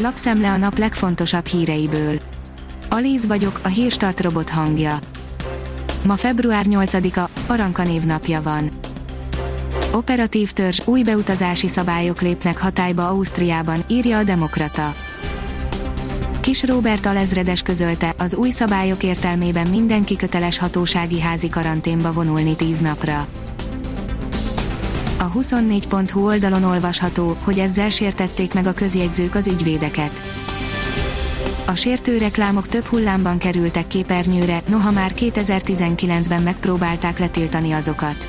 Lapszemle a nap legfontosabb híreiből. Alíz vagyok, a hírstart robot hangja. Ma február 8-a, Aranka névnapja van. Operatív törzs, új beutazási szabályok lépnek hatályba Ausztriában, írja a Demokrata. Kis Robert alezredes közölte, az új szabályok értelmében mindenki köteles hatósági házi karanténba vonulni 10 napra. A 24.hu oldalon olvasható, hogy ezzel sértették meg a közjegyzők az ügyvédeket. A sértő reklámok több hullámban kerültek képernyőre, noha már 2019-ben megpróbálták letiltani azokat.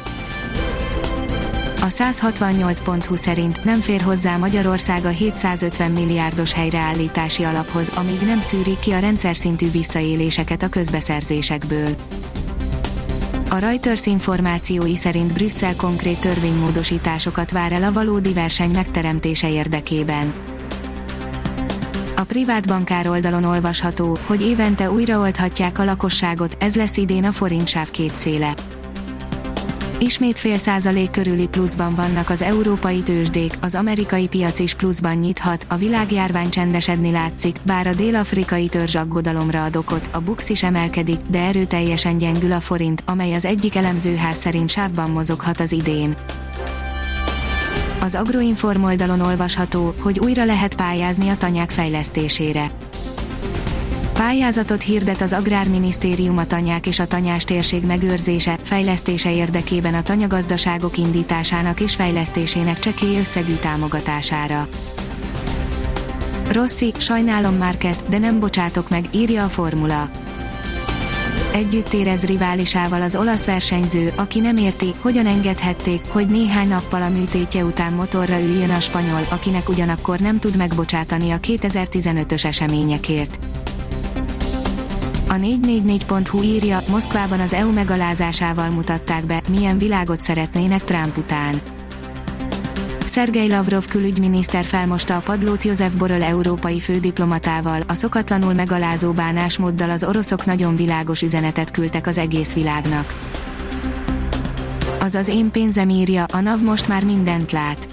A 168.hu szerint nem fér hozzá Magyarország a 750 milliárdos helyreállítási alaphoz, amíg nem szűrik ki a rendszer szintű visszaéléseket a közbeszerzésekből. A Reuters információi szerint Brüsszel konkrét törvénymódosításokat vár el a valódi verseny megteremtése érdekében. A privát bankár oldalon olvasható, hogy évente újraoldhatják a lakosságot, ez lesz idén a forintsáv két széle. Ismét fél százalék körüli pluszban vannak az európai tőzsdék, az amerikai piac is pluszban nyithat, a világjárvány csendesedni látszik, bár a dél-afrikai törzs aggodalomra ad okot, a BUX is emelkedik, de erőteljesen gyengül a forint, amely az egyik elemzőház szerint sávban mozoghat az idén. Az Agroinform oldalon olvasható, hogy újra lehet pályázni a tanyák fejlesztésére Pályázatot hirdet az Agrárminisztérium a tanyák és a tanyás térség megőrzése, fejlesztése érdekében a tanyagazdaságok indításának és fejlesztésének csekély összegű támogatására. Rossi, sajnálom már kezd, de nem bocsátok meg, írja a formula. Együtt érez riválisával az olasz versenyző, aki nem érti, hogyan engedhették, hogy néhány nappal a műtétje után motorra üljön a spanyol, akinek ugyanakkor nem tud megbocsátani a 2015-ös eseményekért. A 444.hu írja, Moszkvában az EU megalázásával mutatták be, milyen világot szeretnének Trump után. Szergej Lavrov külügyminiszter felmosta a padlót József Borrell európai fődiplomatával, a szokatlanul megalázó bánásmóddal az oroszok nagyon világos üzenetet küldtek az egész világnak. Az az én pénzem írja, a NAV most már mindent lát.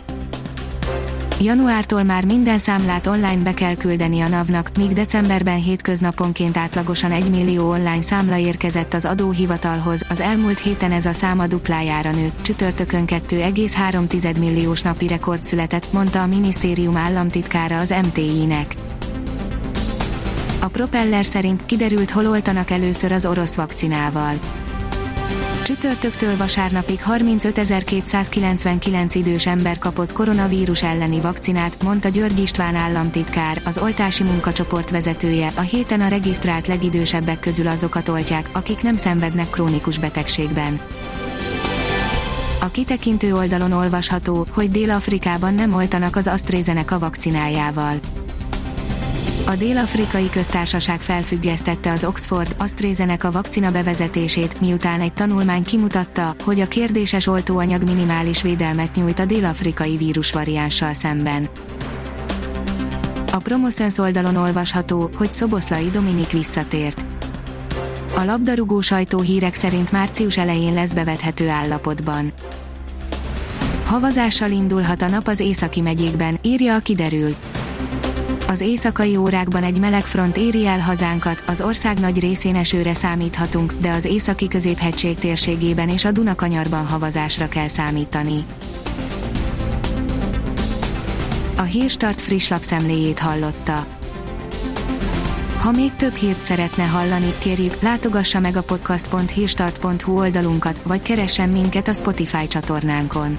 Januártól már minden számlát online be kell küldeni a NAV-nak, míg decemberben hétköznaponként átlagosan 1 millió online számla érkezett az adóhivatalhoz, az elmúlt héten ez a száma duplájára nőtt, csütörtökön 2,3 milliós napi rekord született, mondta a minisztérium államtitkára az MTI-nek. A propeller szerint kiderült hol oltanak először az orosz vakcinával. Csütörtöktől vasárnapig 35.299 idős ember kapott koronavírus elleni vakcinát, mondta György István államtitkár, az oltási munkacsoport vezetője. A héten a regisztrált legidősebbek közül azokat oltják, akik nem szenvednek krónikus betegségben. A kitekintő oldalon olvasható, hogy Dél-Afrikában nem oltanak az AstraZeneca vakcinájával a Dél-Afrikai Köztársaság felfüggesztette az Oxford AstraZeneca vakcina bevezetését, miután egy tanulmány kimutatta, hogy a kérdéses oltóanyag minimális védelmet nyújt a dél-afrikai vírusvariánssal szemben. A Promoszöns oldalon olvasható, hogy Szoboszlai Dominik visszatért. A labdarúgó sajtó hírek szerint március elején lesz bevethető állapotban. Havazással indulhat a nap az északi megyékben, írja a kiderül az éjszakai órákban egy meleg front éri el hazánkat, az ország nagy részén esőre számíthatunk, de az északi középhegység térségében és a Dunakanyarban havazásra kell számítani. A Hírstart friss lapszemléjét hallotta. Ha még több hírt szeretne hallani, kérjük, látogassa meg a podcast.hírstart.hu oldalunkat, vagy keressen minket a Spotify csatornánkon